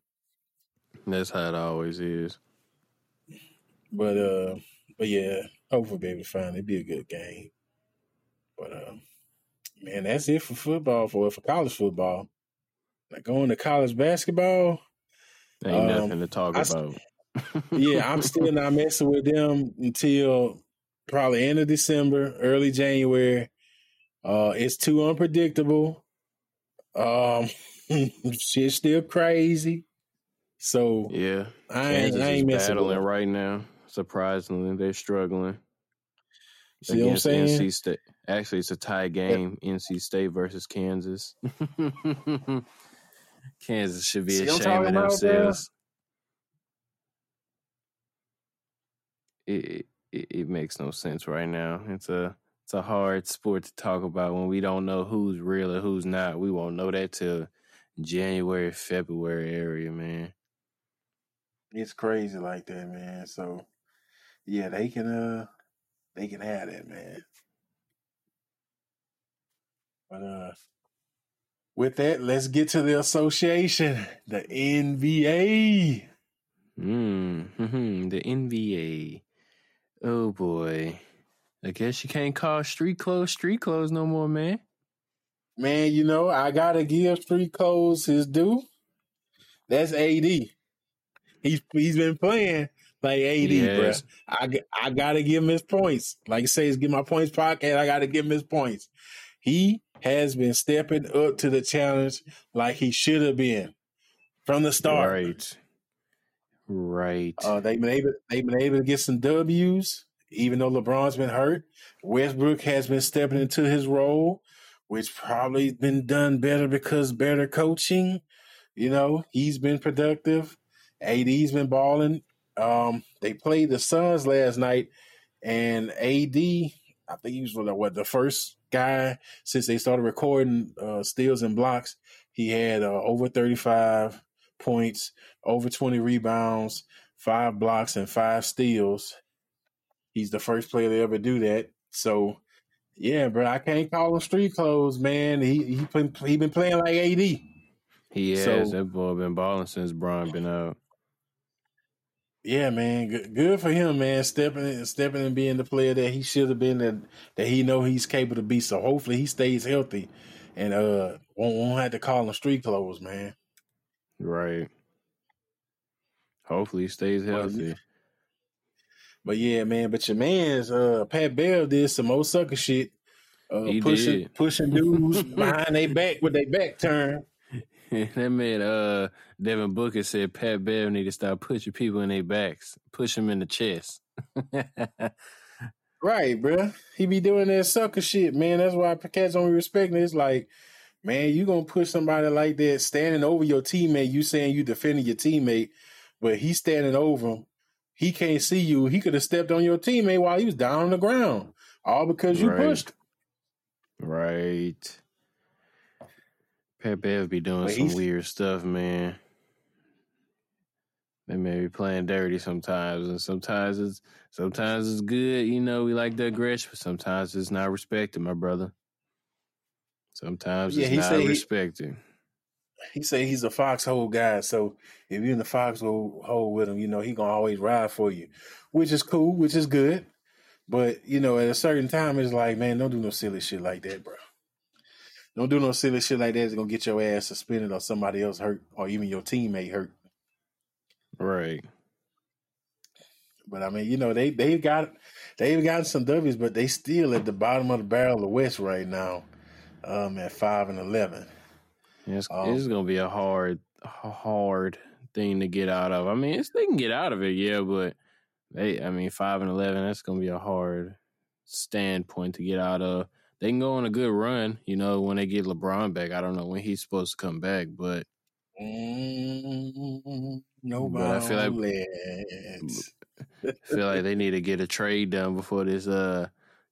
That's how it always is. But uh, but yeah, hopefully, we'll be able to find it. It'd be a good game. But um, man, that's it for football. For for college football, like going to college basketball. Ain't Um, nothing to talk I about. yeah, I'm [LAUGHS] still not messing with them until probably end of December, early January. Uh, it's too unpredictable. Um, [LAUGHS] shit's still crazy. So Yeah. I ain't, Kansas I is ain't messing battling right now. Surprisingly, they're struggling See what I'm saying? NC State. Actually, it's a tie game: NC State versus Kansas. [LAUGHS] Kansas should be See ashamed of themselves. It, it, it makes no sense right now. It's a it's a hard sport to talk about when we don't know who's real or who's not. We won't know that till January, February area, man. It's crazy like that, man. So yeah, they can uh they can have that, man. But uh with that, let's get to the association, the NBA. Mm-hmm, the NBA. Oh boy. I guess you can't call street clothes street clothes no more, man. Man, you know, I gotta give street clothes his due. That's AD. He's he's been playing like AD, yes. bro. I, I gotta give him his points. Like I say, it's get my points pocket. I gotta give him his points. He has been stepping up to the challenge like he should have been from the start. Right. Right. Uh, they've been able they've been able to get some W's, even though LeBron's been hurt. Westbrook has been stepping into his role, which probably been done better because better coaching. You know, he's been productive. AD's been balling. Um, they played the Suns last night, and AD, I think he was what the first guy since they started recording uh, steals and blocks. He had uh, over 35 points, over 20 rebounds, five blocks, and five steals. He's the first player to ever do that. So, yeah, bro, I can't call him street clothes, man. He he been he been playing like AD. He has. So, that boy been balling since Bron been out. Yeah, man, good, good for him, man. Stepping and stepping and being the player that he should have been, that that he know he's capable to be. So hopefully he stays healthy, and uh won't won't have to call him street clothes, man. Right. Hopefully he stays healthy. But yeah, man. But your man's uh Pat Bev did some old sucker shit. Uh, he pushing did. [LAUGHS] pushing dudes behind their back with their back turned. [LAUGHS] that man, uh, Devin Booker said Pat Bev need to stop pushing people in their backs, push them in the chest. [LAUGHS] right, bro. He be doing that sucker shit, man. That's why cats don't respect it. It's like, man, you gonna push somebody like that standing over your teammate. You saying you defending your teammate, but he's standing over him. He can't see you. He could have stepped on your teammate while he was down on the ground, all because you right. pushed. Right. Pat Bev be doing some weird stuff, man. They may be playing dirty sometimes, and sometimes it's sometimes it's good. You know, we like the aggression, but sometimes it's not respected, my brother. Sometimes yeah, it's not respected. He, he say he's a foxhole guy, so if you're in the foxhole hole with him, you know he gonna always ride for you, which is cool, which is good. But you know, at a certain time, it's like, man, don't do no silly shit like that, bro. Don't do no silly shit like that. It's gonna get your ass suspended or somebody else hurt or even your teammate hurt. Right. But I mean, you know, they they've got they've gotten some W's, but they still at the bottom of the barrel of the West right now, um, at five and eleven. It's, um, it's gonna be a hard, hard thing to get out of. I mean, it's, they can get out of it, yeah, but they, I mean, five and eleven, that's gonna be a hard standpoint to get out of they can go on a good run, you know, when they get LeBron back. I don't know when he's supposed to come back, but mm, no, but I feel like [LAUGHS] feel like they need to get a trade done before this uh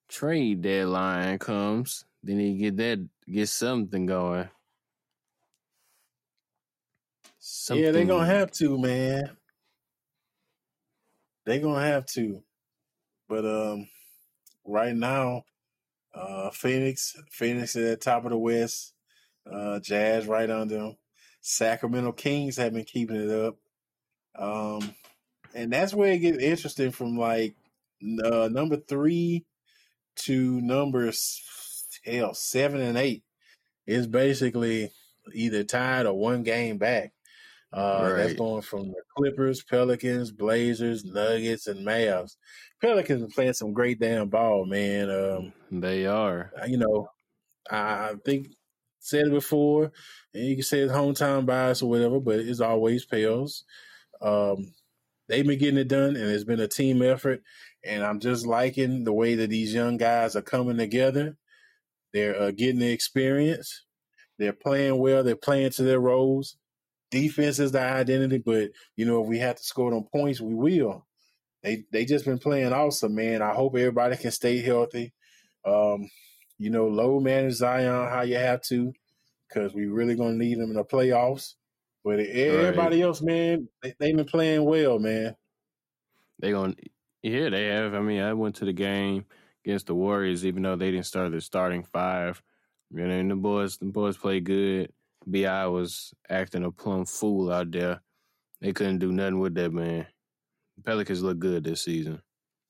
trade deadline comes. They need to get that get something going. Something. Yeah, they're gonna have to, man. They're gonna have to. But um right now uh, Phoenix, Phoenix at the top of the West. Uh, Jazz right under them. Sacramento Kings have been keeping it up. Um, and that's where it gets interesting from like uh, number three to numbers hell seven and eight is basically either tied or one game back. Uh, right. That's going from the Clippers, Pelicans, Blazers, Nuggets, and Mavs. Pelicans are playing some great damn ball, man. Um, they are. You know, I think said it before, and you can say it's hometown bias or whatever, but it's always Pels. Um, they've been getting it done, and it's been a team effort. And I'm just liking the way that these young guys are coming together. They're uh, getting the experience. They're playing well. They're playing to their roles defense is the identity, but you know, if we have to score on points, we will. they they just been playing awesome, man. I hope everybody can stay healthy. Um, you know, load manage Zion how you have to, because we really gonna need him in the playoffs. But everybody right. else, man, they, they've been playing well, man. They gonna yeah, they have. I mean, I went to the game against the Warriors, even though they didn't start their starting five. You know, and the boys, the boys played good. Bi was acting a plumb fool out there. They couldn't do nothing with that man. Pelicans look good this season.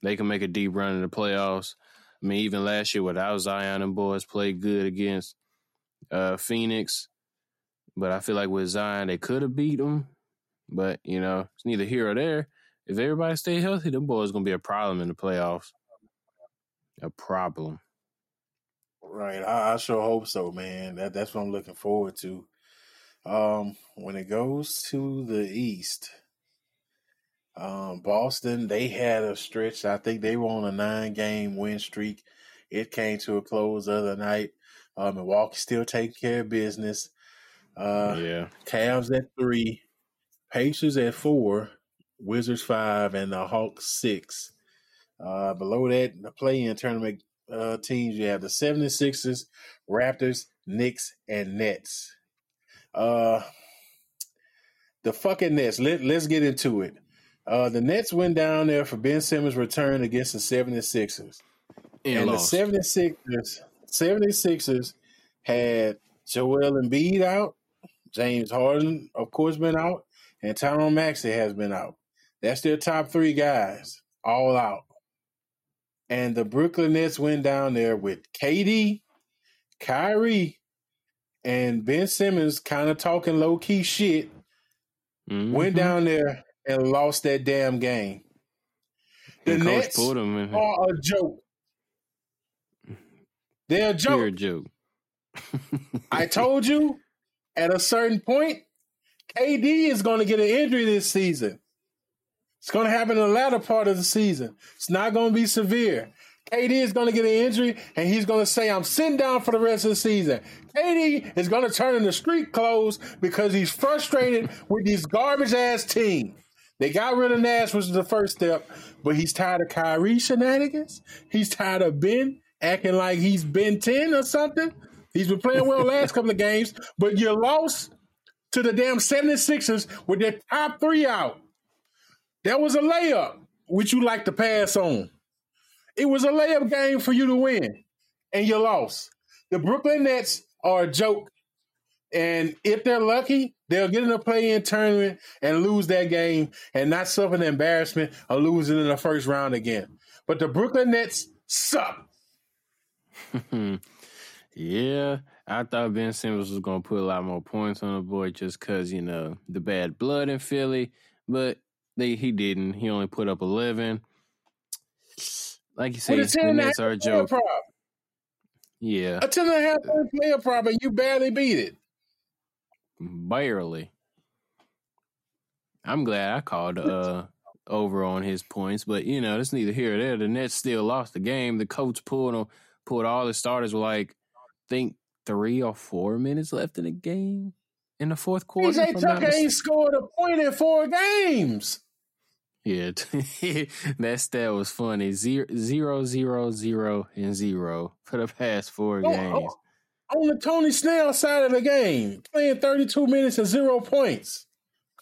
They can make a deep run in the playoffs. I mean, even last year without Zion and boys played good against uh, Phoenix. But I feel like with Zion, they could have beat them. But, you know, it's neither here or there. If everybody stay healthy, them boys to be a problem in the playoffs. A problem. Right. I, I, sure hope so, man. That That's what I'm looking forward to. Um, when it goes to the East, um, Boston, they had a stretch. I think they were on a nine game win streak. It came to a close the other night. Uh, Milwaukee still taking care of business. Uh, yeah. Cavs at three, Pacers at four, Wizards five, and the Hawks six. Uh, below that, the play in tournament uh, teams, you have the 76ers, Raptors, Knicks, and Nets. Uh, the fucking Nets. Let, let's get into it. Uh, the Nets went down there for Ben Simmons' return against the 76ers. And, and the 76ers, 76ers had Joel Embiid out, James Harden, of course, been out, and Tyrese Maxey has been out. That's their top three guys, all out. And the Brooklyn Nets went down there with KD, Kyrie, and Ben Simmons kind of talking low key shit. Mm-hmm. Went down there and lost that damn game. The and Nets are a joke. They're a joke. You're a joke. I [LAUGHS] told you at a certain point, KD is going to get an injury this season. It's going to happen in the latter part of the season. It's not going to be severe. KD is going to get an injury and he's going to say, I'm sitting down for the rest of the season. KD is going to turn into street clothes because he's frustrated with these garbage ass team. They got rid of Nash, which was the first step, but he's tired of Kyrie shenanigans. He's tired of Ben acting like he's Ben 10 or something. He's been playing well last couple of games, but you lost to the damn 76ers with their top three out. That was a layup, which you like to pass on. It was a layup game for you to win, and you lost. The Brooklyn Nets are a joke and if they're lucky, they'll get in a play-in tournament and lose that game and not suffer the embarrassment of losing in the first round again. But the Brooklyn Nets suck. [LAUGHS] yeah, I thought Ben Simmons was going to put a lot more points on the board just because, you know, the bad blood in Philly. But they he didn't. He only put up 11. Like you said, the Nets are a joke. Prop. Yeah. A 10 and a half player prop, and you barely beat it. Barely. I'm glad I called uh over on his points, but you know, it's neither here or there. The Nets still lost the game. The coach pulled on pulled all the starters with like think three or four minutes left in the game in the fourth quarter. PJ Tucker ain't scored a point in four games. Yeah, [LAUGHS] that stat was funny. Zero, zero, zero, zero, and zero for the past four oh, games. Oh, on the Tony Snell side of the game, playing 32 minutes and zero points.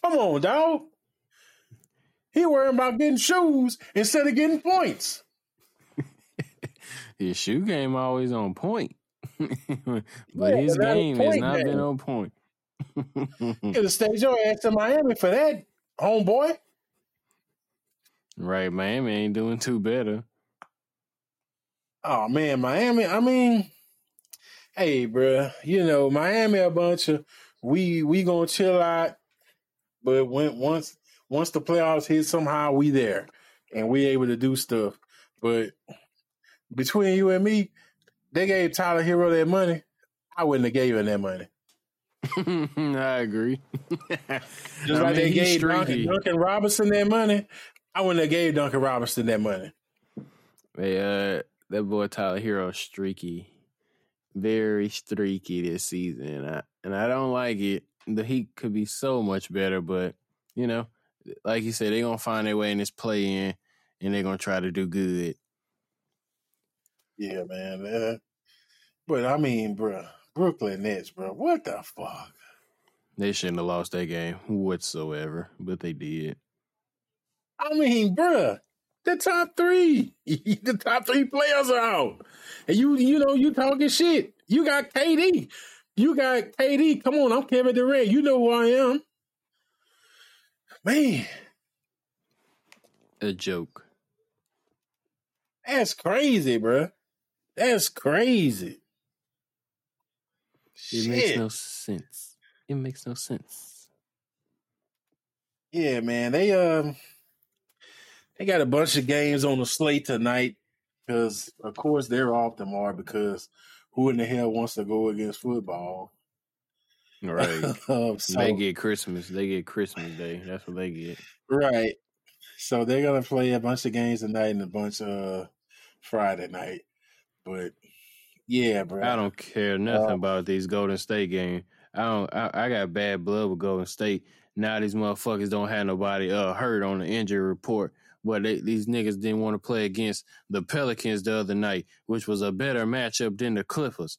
Come on, dog. He worrying about getting shoes instead of getting points. [LAUGHS] his shoe game always on point. [LAUGHS] but yeah, his game has not game. been on point. Could have stayed your ass in Miami for that, homeboy. Right, Miami ain't doing too better. Oh man, Miami. I mean, hey, bro, you know, Miami a bunch of we we gonna chill out, but when once once the playoffs hit, somehow we there and we able to do stuff. But between you and me, they gave Tyler Herro that money. I wouldn't have gave him that money. [LAUGHS] I agree. Just I like mean, they gave Duncan, Duncan, Robinson that money, I wouldn't have gave Duncan Robinson that money. Uh, that boy Tyler Herro streaky very streaky this season, and I, and I don't like it. The Heat could be so much better, but you know, like you said, they're gonna find their way in this play in. and they're gonna try to do good. Yeah, man. Uh, but I mean, bro, Brooklyn Nets, bro. What the fuck? They shouldn't have lost that game whatsoever, but they did. I mean, bruh, the top three, [LAUGHS] the top three players are out, and you, you know, you talking shit. You got KD, you got KD. Come on, I'm Kevin Durant. You know who I am, man. A joke. That's crazy, bruh. That's crazy. It Shit. makes no sense. It makes no sense. Yeah, man. They um they got a bunch of games on the slate tonight because of course they're off tomorrow because who in the hell wants to go against football? Right. [LAUGHS] Um, so- they get Christmas. They get Christmas Day. That's what they get. right. So they're gonna play a bunch of games tonight and a bunch uh Friday night. But yeah, bro. I don't care nothing Uh, about these Golden State games. I don't. I, I got bad blood with Golden State. Now these motherfuckers don't have nobody uh hurt on the injury report. But they, these niggas didn't want to play against the Pelicans the other night, which was a better matchup than the Clippers.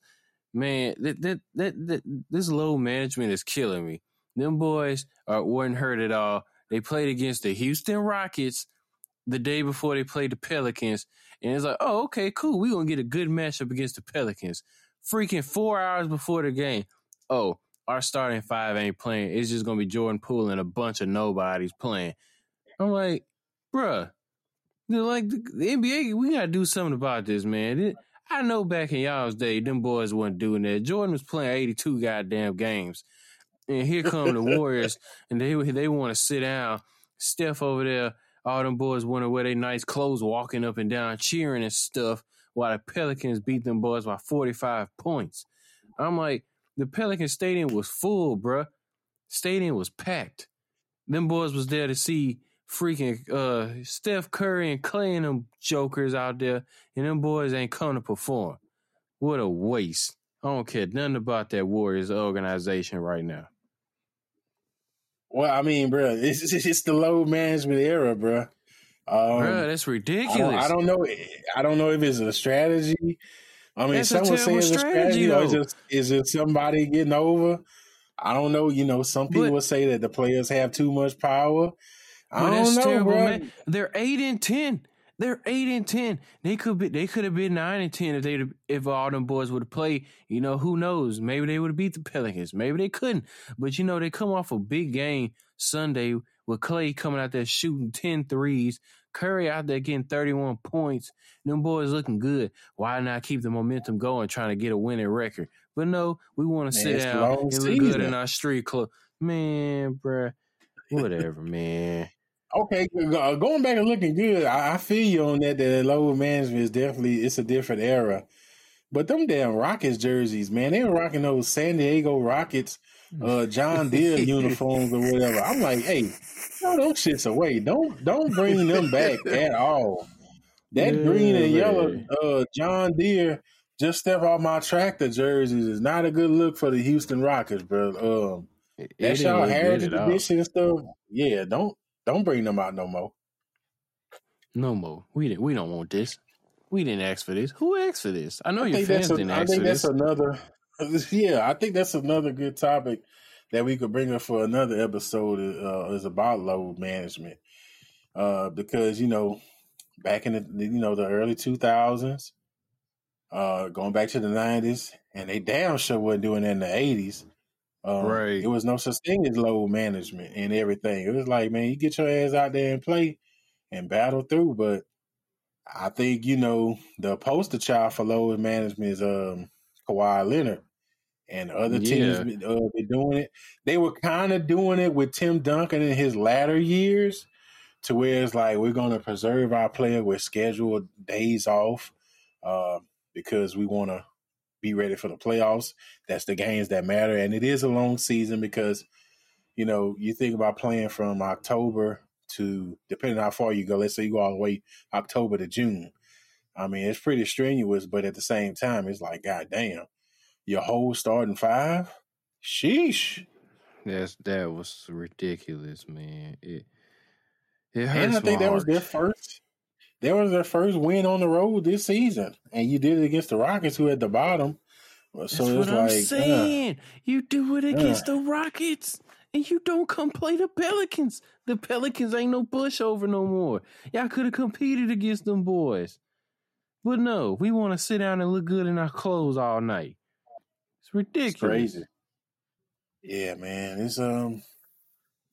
Man, that that that, that this load management is killing me. Them boys are weren't hurt at all. They played against the Houston Rockets the day before they played the Pelicans, and it's like, oh, okay, cool. We're gonna get a good matchup against the Pelicans. Freaking four hours before the game. Oh, our starting five ain't playing. It's just gonna be Jordan Poole and a bunch of nobodies playing. I'm like, bruh, like the, the NBA, we gotta do something about this, man. It- I know back in y'all's day, them boys wasn't doing that. Jordan was playing 82 goddamn games. And here come the [LAUGHS] Warriors, and they they want to sit down. Steph over there, all them boys want to wear their nice clothes, walking up and down, cheering and stuff, while the Pelicans beat them boys by 45 points. I'm like, the Pelican Stadium was full, bruh. Stadium was packed. Them boys was there to see freaking uh, Steph Curry and Clay and them jokers out there, and them boys ain't come to perform. What a waste. I don't care nothing about that Warriors organization right now. well, I mean, bro, [LAUGHS] it's it's the load management era, bro. Um, Bruh, that's I ridiculous. don't, I don't know. I don't know if it's a strategy. I mean, That's a some would say terrible it's a strategy, strategy, or is though. it, is it somebody getting over? I don't know. You know, some people But- say that the players have too much power. I But don't that's know, terrible, bro. man. They're eight and ten. They're eight and ten. They could be. They could have been nine and ten if they if all them boys would have played. You know, who knows? Maybe they would have beat the Pelicans. Maybe they couldn't. But you know, they come off a big game Sunday with Clay coming out there shooting 10 threes. Curry out there getting 31 points. Them boys looking good. Why not keep the momentum going, trying to get a winning record? But no, we want to sit down and look good in our street club. Man, bruh. Whatever, man. Okay, go- going back and looking good. I, I feel you on that. That load management is definitely it's a different era. But them damn Rockets jerseys, man, they were rocking those San Diego Rockets, uh, John Deere uniforms or whatever. I'm like, hey, throw those shits away. Don't don't bring them back [LAUGHS] at all. That Yeah, green and yellow uh, John Deere just step off my tractor jerseys is not a good look for the Houston Rockets, bro. Um, that's y'all heritage edition and stuff. Yeah, don't don't bring them out no more. No more. We didn't. We don't want this. We didn't ask for this. Who asked for this? I know I your fans a, didn't I ask think for that's this. another. [LAUGHS] Yeah, I think that's another good topic that we could bring up for another episode. Uh, is about load management, uh, because you know, back in the you know the early two thousands, uh, going back to the nineties, and they damn sure wasn't doing that in the eighties. Um, Right. It was no such thing as load management and everything. It was like, man, you get your ass out there and play and battle through. But I think you know the poster child for load management is um Kawhi Leonard, and other teams Yeah. be- uh, be doing it. They were kind of doing it with Tim Duncan in his latter years, to where it's like we're going to preserve our player with scheduled days off, uh, because we want to be ready for the playoffs. That's the games that matter, and it is a long season because you know you think about playing from October to depending on how far you go. Let's say you go all the way October to June. I mean, it's pretty strenuous, but at the same time, it's like, God damn, your whole starting five? Sheesh. That's that was ridiculous, man. It it hurts And I think that was their first. That was their first win on the road this season, and you did it against the Rockets, who at the bottom. So That's it's what I'm like, uh, saying. You do it against the Rockets, and you don't come play the Pelicans. The Pelicans ain't no pushover no more. Y'all could have competed against them boys, but no, we want to sit down and look good in our clothes all night. It's ridiculous. It's crazy. Yeah, man, it's um,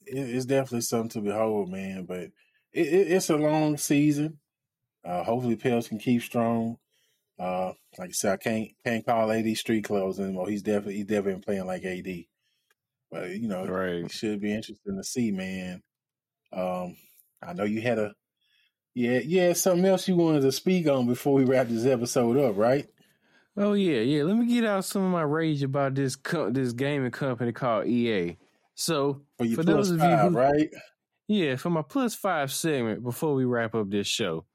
it, it's definitely something to behold, man. But it, it, it's a long season. Uh, hopefully, Pels can keep strong. Uh, like I said, I can't can't call AD street clothes anymore. He's definitely he's definitely playing like AD. But you know, Right. it should be interesting to see, man. Um, I know you had a yeah yeah something else you wanted to speak on before we wrap this episode up, right? Oh yeah, yeah. Let me get out some of my rage about this co- this gaming company called EA. So For your For plus those of you who- right? Yeah, for my plus five segment before we wrap up this show.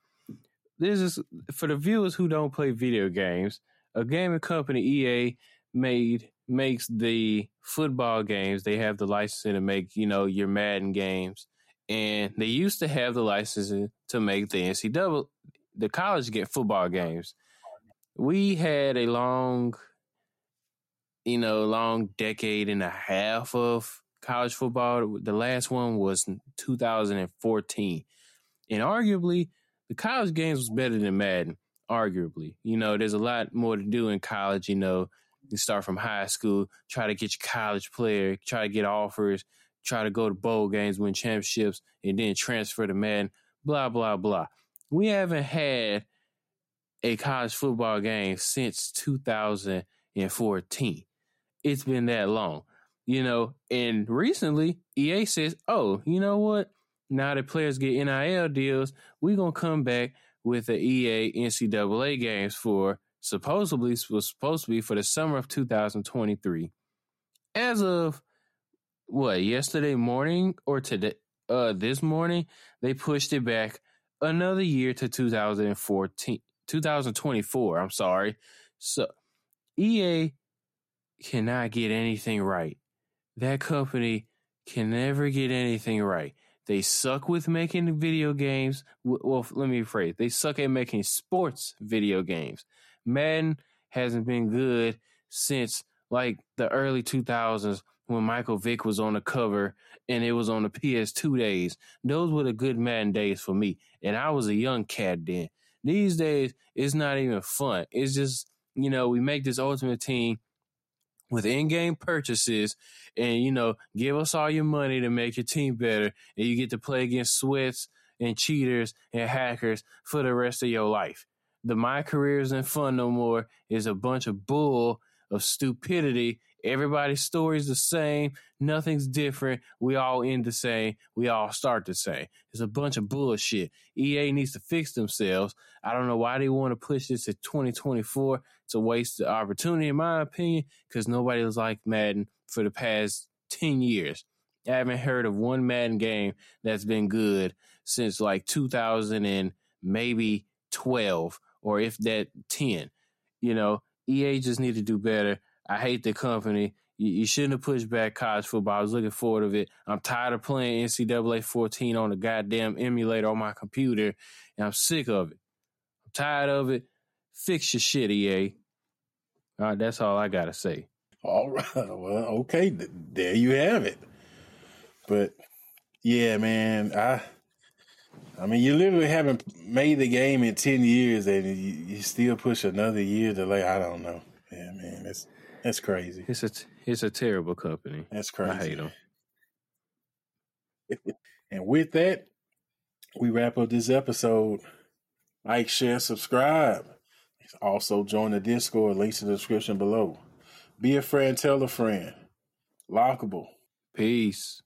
This is for the viewers who don't play video games. A gaming company EA made makes the football games. They have the licensing to make you know your Madden games, and they used to have the licensing to make the NCAA the college get football games. We had a long, you know, long decade and a half of college football. The last one was 2014. And arguably, the college games was better than Madden. Arguably, you know, there's a lot more to do in college. You know, you start from high school, try to get your college player, try to get offers, try to go to bowl games, win championships, and then transfer to Madden. Blah blah blah. We haven't had a college football game since 2014. It's been that long you know, and recently EA says, "Oh, you know what? Now that players get NIL deals, we're gonna come back with the EA NCAA games for supposedly was supposed to be for the summer of 2023. As of what yesterday morning or today, uh, this morning they pushed it back another year to 2014, 2024. I'm sorry. So EA cannot get anything right that company can never get anything right. They suck with making video games. Well, let me rephrase. They suck at making sports video games. Madden hasn't been good since like the early 2000s when Michael Vick was on the cover and it was on the PS2 days. Those were the good Madden days for me. And I was a young cat then. These days, it's not even fun. It's just, you know, we make this ultimate team with in-game purchases and you know give us all your money to make your team better and you get to play against sweats and cheaters and hackers for the rest of your life. The my career isn't fun no more is a bunch of bull of stupidity. Everybody's story's the same. Nothing's different. We all end the same. We all start the same. It's a bunch of bullshit. Ea needs to fix themselves. I don't know why they want to push this to 2024 it's a waste of opportunity in my opinion because nobody has like madden for the past 10 years. I haven't heard of one madden game that's been good since like 2000 and maybe 12 or if that 10 you know ea just need to do better. I hate the company. You, you shouldn't have pushed back college football. I was looking forward to it. I'm tired of playing ncaa 14 on the goddamn emulator on my computer and i'm sick of it. I'm tired of it. Fix your shit ea all right that's all i gotta say All right. [LAUGHS] Well, okay. There you have it. But yeah, man, I I mean, you literally haven't made the game in 10 years and you, you still push another year delay. I don't know. Yeah, man, that's that's crazy. it's a it's a terrible company That's crazy. i hate them [LAUGHS] And with that, we wrap up this episode. Like, share, subscribe. Also, join the Discord. Links in the description below. Be a friend, tell a friend. Lockable. peace